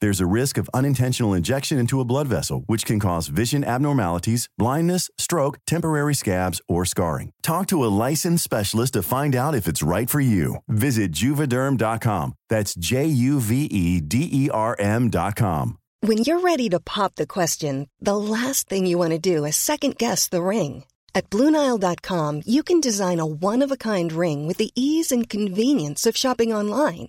There's a risk of unintentional injection into a blood vessel, which can cause vision abnormalities, blindness, stroke, temporary scabs, or scarring. Talk to a licensed specialist to find out if it's right for you. Visit juvederm.com. That's J U V E D E R M.com. When you're ready to pop the question, the last thing you want to do is second guess the ring. At Bluenile.com, you can design a one of a kind ring with the ease and convenience of shopping online.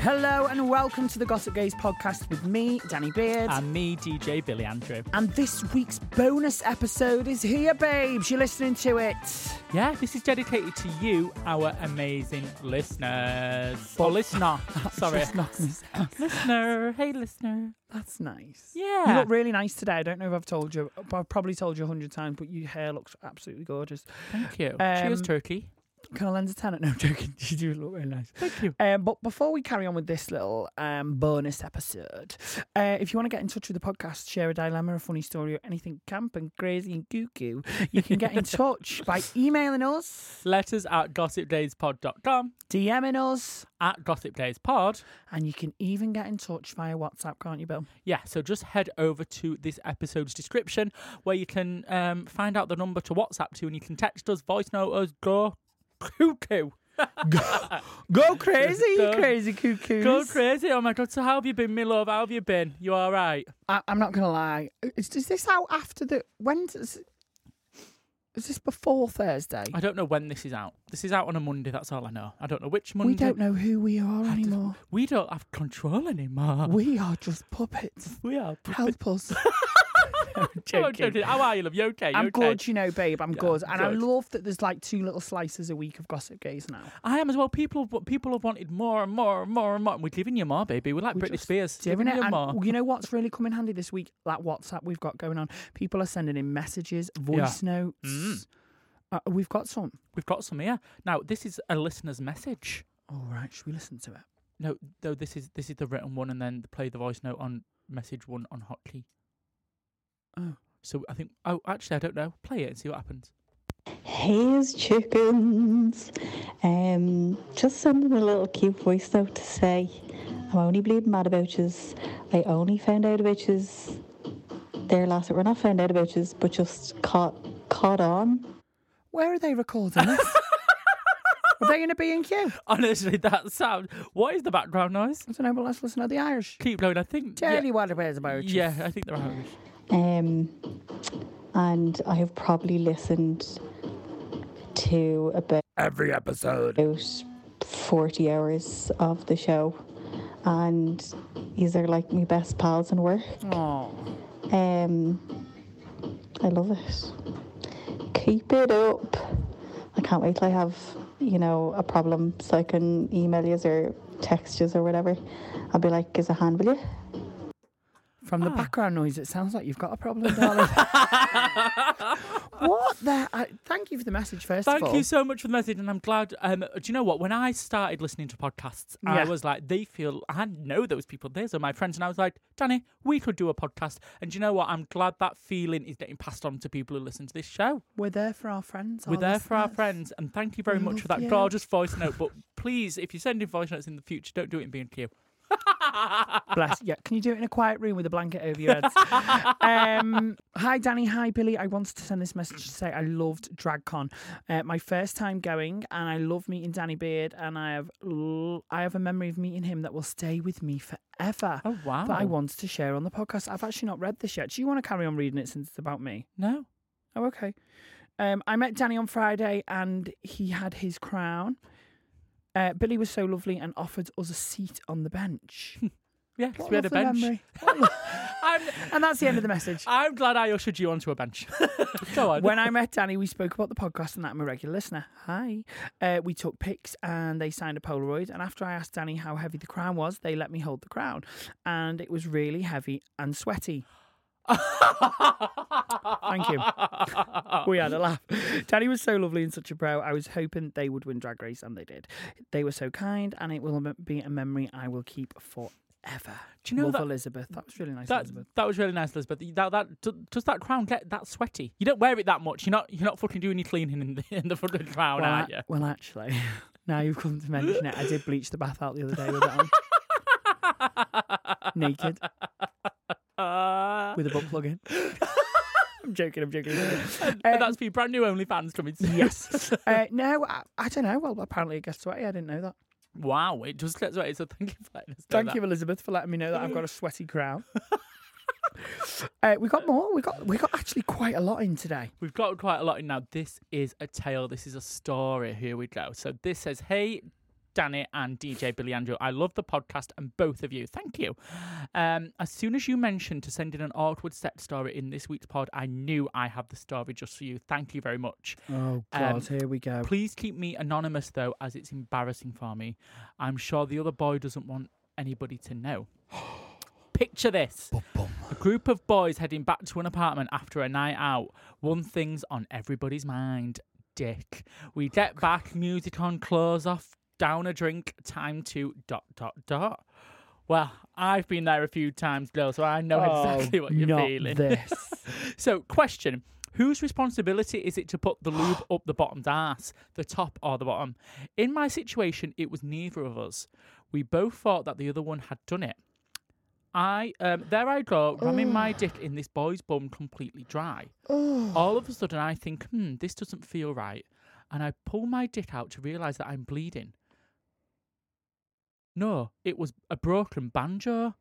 Hello and welcome to the Gossip Gays podcast with me, Danny Beard. And me, DJ Billy Andrew. and this week's bonus episode is here, babes. You're listening to it. Yeah, this is dedicated to you, our amazing listeners. Or listener. Sorry. listener. Hey, listener. That's nice. Yeah. You look really nice today. I don't know if I've told you, but I've probably told you a hundred times, but your hair looks absolutely gorgeous. Thank you. Um, Cheers, Turkey. Can I lend a tenant? No, I'm joking. You do look really nice. Thank you. Um, but before we carry on with this little um, bonus episode, uh, if you want to get in touch with the podcast, share a dilemma, a funny story, or anything camp and crazy and cuckoo, you can get in touch by emailing us, Letters at gossipgayspod.com, DMing us, at gossipgayspod. and you can even get in touch via WhatsApp, can't you, Bill? Yeah, so just head over to this episode's description where you can um, find out the number to WhatsApp to and you can text us, voice note us, go cuckoo. Go crazy, you crazy cuckoos. Go crazy. Oh my god, so how have you been, my love? How have you been? You all right? I, I'm not gonna lie. Is, is this out after the when? Does, is this before Thursday? I don't know when this is out. This is out on a Monday, that's all I know. I don't know which Monday. We don't know who we are anymore. We don't have control anymore. We are just puppets. We are. Puppets. Help us. I'm joking. How are you, love? You okay? You I'm okay? good, you know, babe. I'm Yeah, good, and I love that there's like two little slices a week of Gossip Gays now. I am as well. People, have- people have wanted more and more and more and more. We're giving you more, baby. We're like We're Britney Spears. Giving it, you and more. you know what's really come in handy this week? That WhatsApp we've got going on. People are sending in messages, voice notes. Mm. Uh, we've got some. We've got some here. Now, this is a listener's message. All right, should we listen to it? No, no, this is this is the written one, and then play the voice note on message one on hotkey. Oh. So I think. Oh, actually, I don't know. Play it and see what happens. Here's chickens. Um, just sending a little cute voice note to say I'm only bleeding mad about yous. I only found out about yous there last week. We're not found out about yous, but just caught caught on. Where are they recording this? are they in a B&Q? Honestly, that sound. What is the background noise? I don't know, but let's listen to the Irish. Keep going. I think. Tell yeah, you what it is about you. yeah, I think they're Irish. Um, and I have probably listened to about Every episode. about 40 hours of the show. And these are like my best pals in work. Um, I love it. Keep it up. I can't wait till I have, you know, a problem so I can email you or text you or whatever. I'll be like, is a hand, will you? From the Ah. background noise, it sounds like you've got a problem, darling. what the? I, thank you for the message, first of all. Thank you so much for the message, and I'm glad. Um, do you know what? When I started listening to podcasts, I was like, they feel. I know those people. These are my friends, and I was like, Danny, we could do a podcast. And do you know what? I'm glad that feeling is getting passed on to people who listen to this show. We're there for our friends. We're our there for our friends, and thank you very We much for that you. gorgeous voice note. But please, if you're sending voice notes in the future, don't do it in B&Q. Bless. Yeah, can you do it in a quiet room with a blanket over your heads? um, hi, Danny. Hi, Billy. I wanted to send this message to say I loved DragCon. Uh, my first time going, and I love meeting Danny Beard, and I have l- I have a memory of meeting him that will stay with me forever. Oh wow! That I wanted to share on the podcast. I've actually not read this yet. Do you want to carry on reading it since it's about me? No. Oh, okay. Um, I met Danny on Friday and he had his crown. Uh, Billy was so lovely and offered us a seat on the bench. Yeah, 'cause What we had a lovely bench. memory. What lo- I'm, and that's the end of the message. I'm glad I ushered you onto a bench. Go on. When I met Danny, we spoke about the podcast and that I'm a regular listener. Hi. Uh, we took pics and they signed a Polaroid. And after I asked Danny how heavy the crown was, they let me hold the crown. And it was really heavy and sweaty. Thank you. we had a laugh. Danny was so lovely and such a pro. I was hoping they would win Drag Race, and they did. They were so kind, and it will be a memory I will keep forever. Do you know Love that- Elizabeth. That was really nice, That, Elizabeth. that was really nice, Elizabeth. That, that does that crown get that sweaty? You don't wear it that much. You're not you're not fucking doing any cleaning in the in the fucking crown, well, are you? well, actually, now you've come to mention it, I did bleach the bath out the other day with it on, naked Uh, with a butt plug in. I'm joking. I'm joking. and Um, that's for your brand new OnlyFans coming soon. yes. Uh, no, I, I don't know. Well, apparently it gets sweaty. I didn't know that. Wow, it does get sweaty. So thank you for letting us Thank that. you, Elizabeth, for letting me know that I've got a sweaty crown. uh, we got more. We got we got actually quite a lot in today. We've got quite a lot in now. This is a tale. This is a story. Here we go. So this says, "Hey." Danny and DJ Billy Andrew. I love the podcast and both of you. Thank you. Um, as soon as you mentioned to send in an awkward set story in this week's pod, I knew I had the story just for you. Thank you very much. Oh God, here we go. Please keep me anonymous though, as it's embarrassing for me. I'm sure the other boy doesn't want anybody to know. Picture this a group of boys heading back to an apartment after a night out. One thing's on everybody's mind dick. We get back, music on, clothes off, down a drink, time to dot dot dot. Well, I've been there a few times, girl, so I know exactly what you're not feeling. this. So, question Whose responsibility is it to put the lube up the bottom's ass, the top or the bottom? In my situation, it was neither of us. We both thought that the other one had done it. I um, there I go, ramming my dick in this boy's bum completely dry. All of a sudden, I think, hmm, this doesn't feel right, and I pull my dick out to realise that I'm bleeding. No, it was a broken banjo.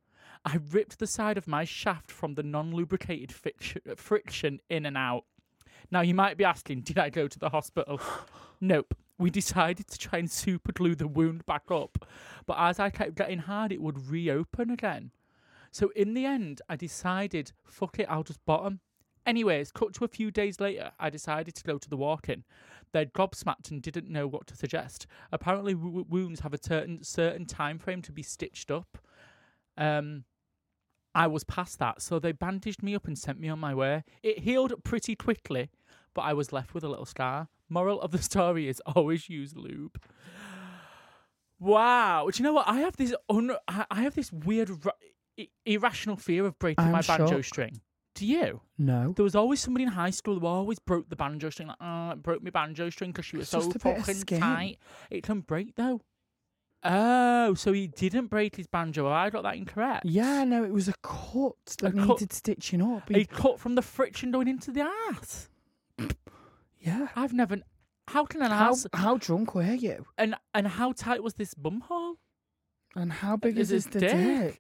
I ripped the side of my shaft from the non lubricated uh, friction in and out. Now, you might be asking, did I go to the hospital? nope. We decided to try and super glue the wound back up, but as I kept getting hard, it would reopen again. So, in the end, I decided, fuck it, I'll just bottom. Anyways, cut to a few days later, I decided to go to the walk in. They're gobsmacked and didn't know what to suggest. Apparently, w- wounds have a certain, certain time frame to be stitched up. Um, I was past that, so they bandaged me up and sent me on my way. It healed pretty quickly, but I was left with a little scar. Moral of the story is always use lube. Wow, do you know what? I have this un- I have this weird ra- irrational fear of breaking I'm my banjo shocked. string. Do you? No. There was always somebody in high school who always broke the banjo string. Like, oh, it broke my banjo string because she was so just a bit of fucking tight. It can break though. Oh, so he didn't break his banjo. I got that incorrect. Yeah, no, it was a cut that A cut- needed stitching up. He cut from the friction going into the ass. yeah. I've never. How can an How, ass how drunk were you? and and how tight was this bum hole And how big is, Is this the dick?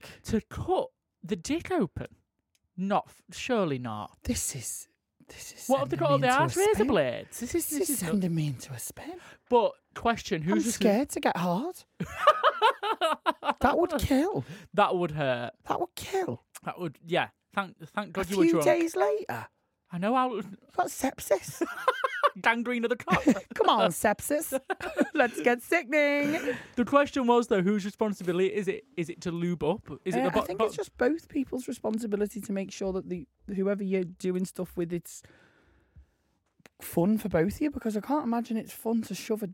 dick? to cut the dick open? Not f- surely not. This is this is. What have they got on me the into a arse razor blades? This is This, is sending me into a spin. But question: I'm Who's scared to get hard. That would kill. that would hurt. That would kill. That would yeah. Thank thank A God you were few drunk. days later, I know how. got sepsis. Gangrene of the top. Come on, sepsis. Let's get sickening. the question was though, whose responsibility is it? Is it to lube up? Is it Uh, the bo- I think bo- it's just both people's responsibility to make sure that the whoever you're doing stuff with, it's fun for both of you. Because I can't imagine it's fun to shove a,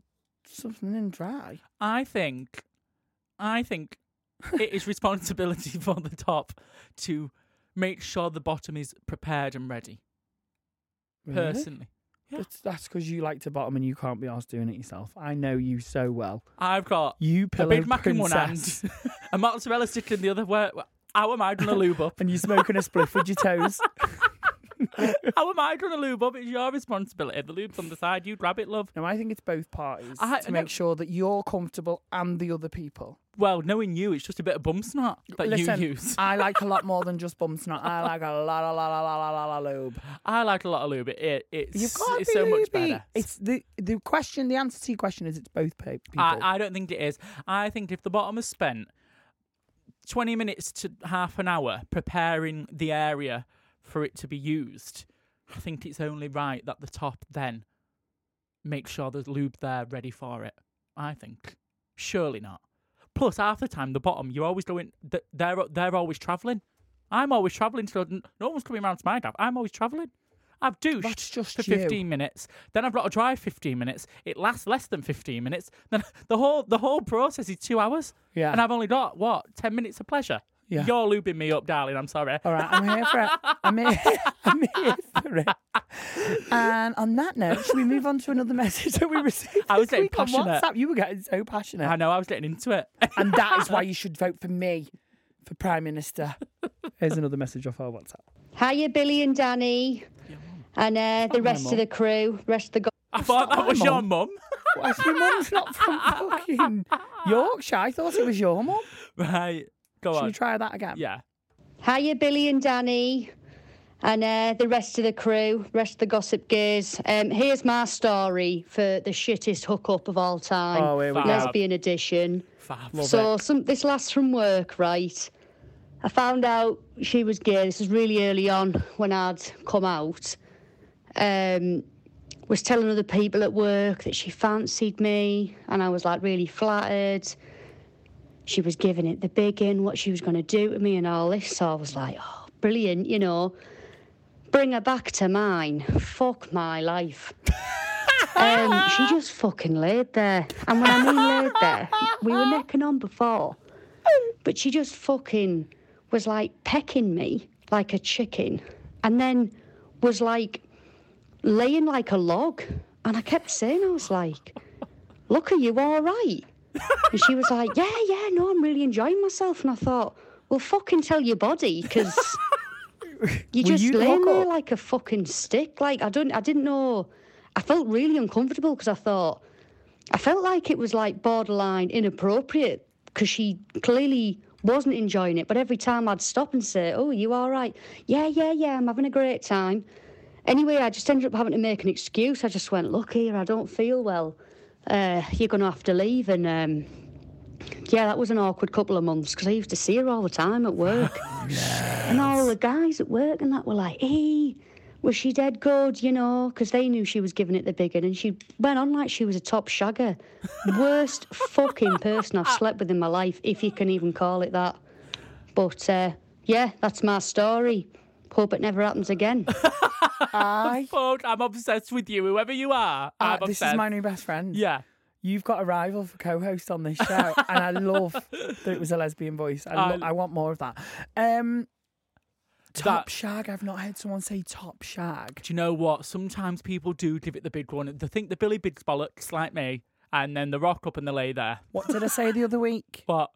something in dry. I think, I think it is responsibility for the top to make sure the bottom is prepared and ready. Really? Personally, Yeah. That's that's because you like to bottom and you can't be asked doing it yourself. I know you so well. I've got You a pillow Big Mac in one hand, princess. a mozzarella stick in the other. Where? How am I going to lube up? and you're smoking a spliff with your toes. How am I going to lube up? It's your responsibility. The lube's on the side. You grab it, love. No, I think it's both parties I- to no. make sure that you're comfortable and the other people. Well, knowing you, it's just a bit of bum snot that Listen, you use. I like a lot more than just bum snot. I like a lot, a lot, a lot, a lot, a lot of lube. I like a lot of lube. It, it it's You've got to it's be so much better. It's the the question. The answer to your question is it's both pa- people. I, I don't think it is. I think if the bottom is spent 20 minutes to half an hour preparing the area for it to be used, I think it's only right that the top then makes sure there's lube there ready for it. I think. Surely not. Plus, half the time, the bottom, you're always going, they're, they're always travelling. I'm always travelling, so no one's coming around to my gaff. I'm always travelling. I've douched That's just for you. 15 minutes. Then I've got to drive 15 minutes. It lasts less than 15 minutes. Then the whole the whole process is two hours. Yeah. And I've only got, what, 10 minutes of pleasure? Yeah. You're lubing me up, darling. I'm sorry. All right, I'm here for it. I'm here, I'm here for it. And on that note, should we move on to another message that we received I was getting week on passionate. WhatsApp? You were getting so passionate. I know, I was getting into it. And that is why you should vote for me for Prime Minister. Here's another message off our WhatsApp. Hiya, Billy and Danny, and uh, the rest of the crew, rest of the. Go- I thought that my was your mum. mum. Why is your mum's not from fucking Yorkshire? I thought it was your mum. Right. Go Should on. we try that again? Yeah. Hiya, Billy and Danny, and uh, the rest of the crew, rest of the Gossip Gays. Um, here's my story for the shittest hookup of all time. Oh, here we go. Lesbian edition. Fab. Love so it. some this last from work, right? I found out she was gay. This was really early on when I'd come out. Um, was telling other people at work that she fancied me, and I was like really flattered. She was giving it the big in, what she was going to do to me, and all this. So I was like, oh, brilliant, you know. Bring her back to mine. Fuck my life. um, she just fucking laid there. And when I mean laid there, we were necking on before. But she just fucking was like pecking me like a chicken. And then was like laying like a log. And I kept saying, I was like, look, are you all right? And she was like, yeah, yeah, no, I'm really enjoying myself. And I thought, well, fucking tell your body, because you just you laying there like a fucking stick. Like I don't, I didn't know. I felt really uncomfortable because I thought, I felt like it was like borderline inappropriate because she clearly wasn't enjoying it. But every time I'd stop and say, "Oh, you all right? Yeah, yeah, yeah, I'm having a great time." Anyway, I just ended up having to make an excuse. I just went, "Look here, I don't feel well. Uh, you're gonna have to leave." And um, yeah, that was an awkward couple of months because I used to see her all the time at work. And all the guys at work and that were like, hey, was she dead good, you know? Because they knew she was giving it the big one. And she went on like she was a top shagger. Worst fucking person I've slept with in my life, if you can even call it that. But uh, yeah, that's my story. Hope it never happens again. I, Fuck, I'm obsessed with you, whoever you are. uh, I'm this obsessed. is my new best friend. Yeah. You've got a rival for co-host on this show, and I love that it was a lesbian voice. I, lo- I- I want more of that. Um, top That- shag. I've not heard someone say top shag. Do you know what? Sometimes people do give it the big one. They think the Billy Big's bollocks, like me, and then the rock up and they lay there. What did I say the other week? But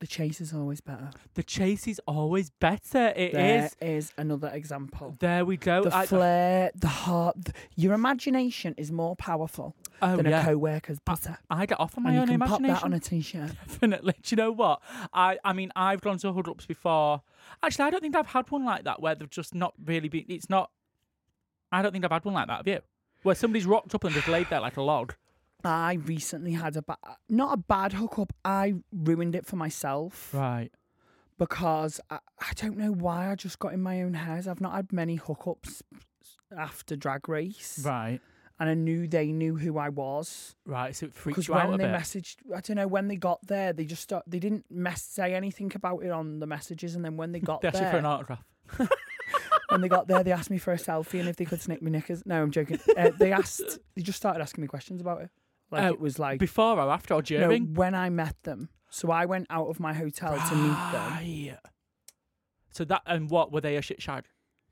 The chase is always better. the chase is always better. It is. There is another example. There we go. The I- flair, the heart, th- your imagination is more powerful Oh, than yeah. a co-worker's butter. I get off on my and you own can imagination. pop that on a t-shirt. Definitely. Do you know what? I I mean, I've gone to hookups before. Actually, I don't think I've had one like that where they've just not really been. It's not. I don't think I've had one like that. Have you? Where somebody's rocked up and just laid there like a log. I recently had a ba- not a bad hookup. I ruined it for myself Right. because I, I don't know why I just got in my own head. I've not had many hookups after Drag Race, Right. and I knew they knew who I was. Right, so it Because you out when a they bit. messaged, I don't know when they got there, they just start, they didn't mess, say anything about it on the messages, and then when they got they asked you there, for an autograph. when they got there, they asked me for a selfie and if they could snick me knickers. No, I'm joking. Uh, they asked, they just started asking me questions about it. Like Uh, it was like Before or after or no, during? when I met them. So I went out of my hotel to meet them. So that and what were they a shit shag?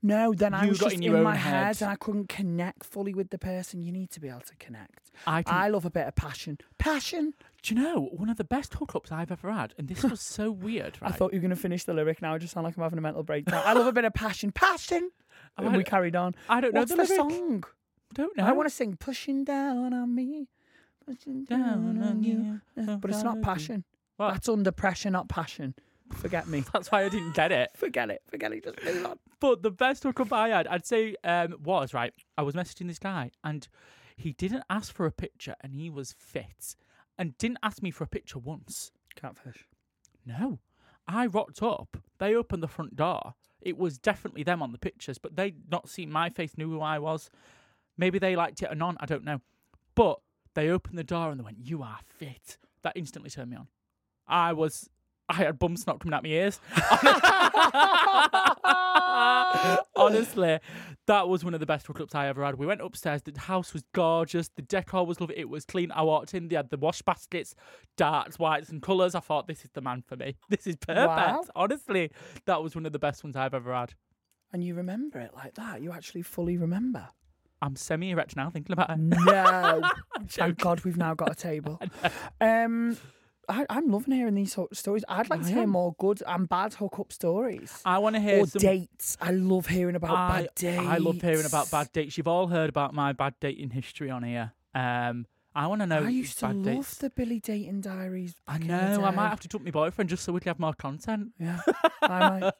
No, then I was just in in, my head. head and I couldn't connect fully with the person. You need to be able to connect. I, I love a bit of passion. Passion. do you know one of the best hookups I've ever had, and this was so weird. Right? I thought you were going to finish the lyric now. I just sound like I'm having a mental breakdown. I love a bit of passion. Passion. And I we carried on. I don't know What's the song? don't know. I want to sing "Pushing Down on Me." Down on you. But it's not passion. What? That's under pressure, not passion. Forget me. That's why I didn't get it. Forget it. Forget it. Just move on. But the best hookup I had, I'd say, um, was right. I was messaging this guy, and he didn't ask for a picture, and he was fit, and didn't ask me for a picture once. Catfish. No, I rocked up. They opened the front door. It was definitely them on the pictures, but they'd not seen my face, knew who I was. Maybe they liked it or not, I don't know. But they opened the door and they went, "You are fit." That instantly turned me on. I was, I had bum not coming out my ears. Honestly, that was one of the best hookups I ever had. We went upstairs. The house was gorgeous. The decor was lovely. It was clean. I walked in. They had the wash baskets, darks, whites, and colours. I thought this is the man for me. This is perfect. Wow. Honestly, that was one of the best ones I've ever had. And you remember it like that. You actually fully remember. I'm semi-erect now thinking about it. No. Thank God we've now got a table. Um, I, I'm loving hearing these sort of stories. I'd like I to hear am. more good and bad hookup stories. I want to hear or some. dates. I love hearing about I, bad dates. I love hearing about bad dates. You've all heard about my bad dating history on here. Um, I want to know. I used to love dates. the Billy Dayton diaries. I back in the know. I might have to dump my boyfriend just so we can have more content. Yeah, I might.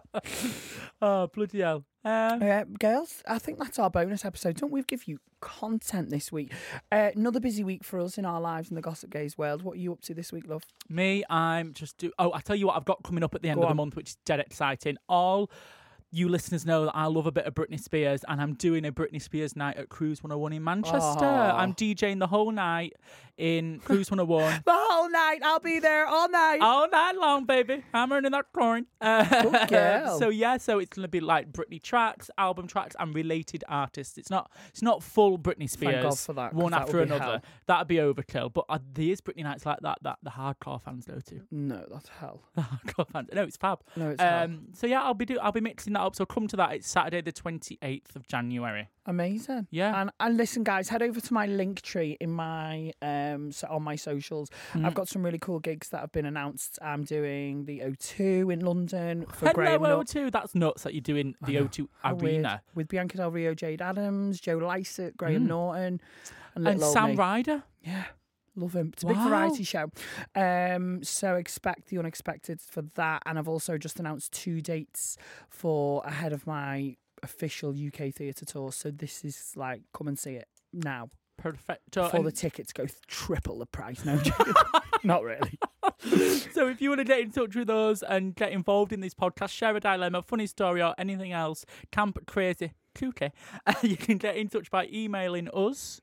oh bloody hell! Um, Uh, girls, I think that's our bonus episode. Don't we give you content this week? Uh, another busy week for us in our lives in the Gossip Gays world. What are you up to this week, love? Me, I'm just do. Oh, I tell you what, I've got coming up at the end Go of the on. month, which is dead exciting. All you listeners know that I love a bit of Britney Spears, and I'm doing a Britney Spears night at Cruise 101 in Manchester. Oh. I'm DJing the whole night in Cruise 101. The whole night. I'll be there all night. All night long, baby. I'm earning that coin. Uh, girl. so yeah, so it's gonna be like Britney tracks, album tracks, and related artists. It's not, it's not full Britney Spears. God for that, One after another. hell. That'd be overkill. But uh, there is Britney nights like that that the hardcore fans go to. No, that's hell. The hardcore fans. No, it's fab. No, it's. Um, so yeah, I'll be do I'll be mixing that up. So come to that. It's Saturday the twenty eighth of January. Amazing. Yeah. And and listen, guys, head over to my link tree in my um so on my socials. Mm. I've got some really cool gigs that have been announced. I'm doing the O2 in London for Hello Graham. Nor- O2. That's nuts that you're doing the. O2 How weird. arena with Bianca Del Rio, Jade Adams, Joe Lycett, Graham Mm. Norton, and, and Sam. Ryder. Yeah. Love him. It's a big Wow. variety show. Um, so expect the unexpected for that. And I've also just announced two dates for ahead of my official UK theatre tour. So this is like, come and see it now. Perfecto. Before the tickets go triple the price. No, not really. so if you want to get in touch with us and get involved in this podcast, share a dilemma, funny story, or anything else, camp crazy, kooky, you can get in touch by emailing us.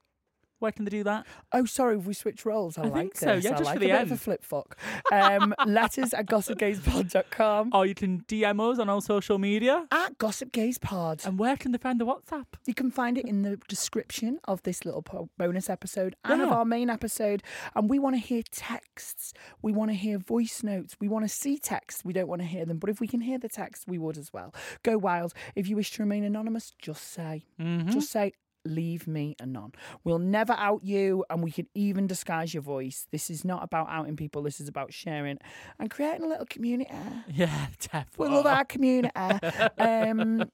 Where can they do that? Oh, sorry, we switched roles? I, I like think so, this. yeah, I just for like the a bit of a flip fuck. Um, letters at gossipgayspod.com. Or you can DM us on all social media. At Gossip Gays Pod. And where can they find the WhatsApp? You can find it in the description of this little bonus episode and of our main episode. And we want to hear texts. We want to hear voice notes. We want to see texts. We don't want to hear them. But if we can hear the text, we would as well. Go wild. If you wish to remain anonymous, just say. Mm-hmm. Just say, leave me anon. We'll never out you and we can even disguise your voice. This is not about outing people. This is about sharing and creating a little community. Yeah, definitely. We love our community. um,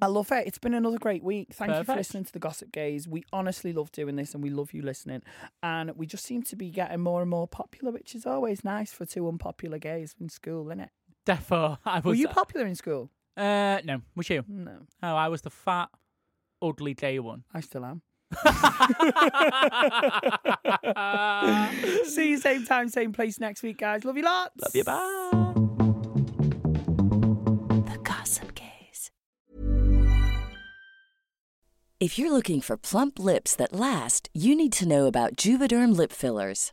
I love it. It's been another great week. Thank you for listening to the Gossip Gays. We honestly love doing this and we love you listening. And we just seem to be getting more and more popular, which is always nice for two unpopular gays in school, isn't it? Defo. I was. Were you popular in school? uh, no, was you? No, Oh, I was the fat, ugly gay one. I still am. See you same time, same place next week, guys. Love you lots. Love you. Bye. The Gossip Gays. If you're looking for plump lips that last, you need to know about Juvederm lip fillers.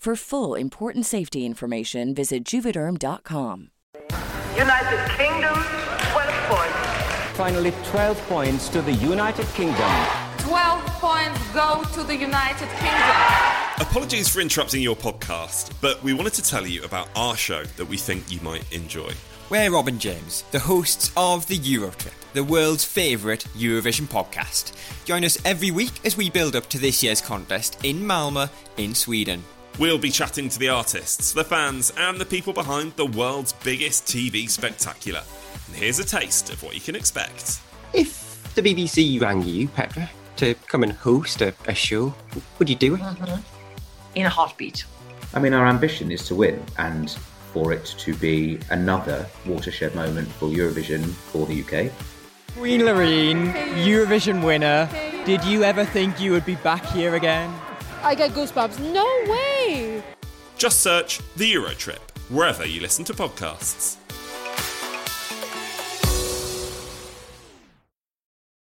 For full important safety information, visit juvederm.com. United Kingdom, 12 points. Finally, 12 points to the United Kingdom. 12 points go to the United Kingdom. Apologies for interrupting your podcast, but we wanted to tell you about our show that we think you might enjoy. We're Rob and James, the hosts of the Eurotrip, the world's favourite Eurovision podcast. Join us every week as we build up to this year's contest in Malmö, in Sweden. We'll be chatting to the artists, the fans, and the people behind the world's biggest TV spectacular. And here's a taste of what you can expect. If the BBC rang you, Petra, to come and host a, a show, would you do it? Mm-hmm. In a heartbeat. I mean, our ambition is to win and for it to be another watershed moment for Eurovision for the UK. Queen Loreen, Eurovision winner. Did you ever think you would be back here again? I get goosebumps. No way! Just search The Eurotrip wherever you listen to podcasts.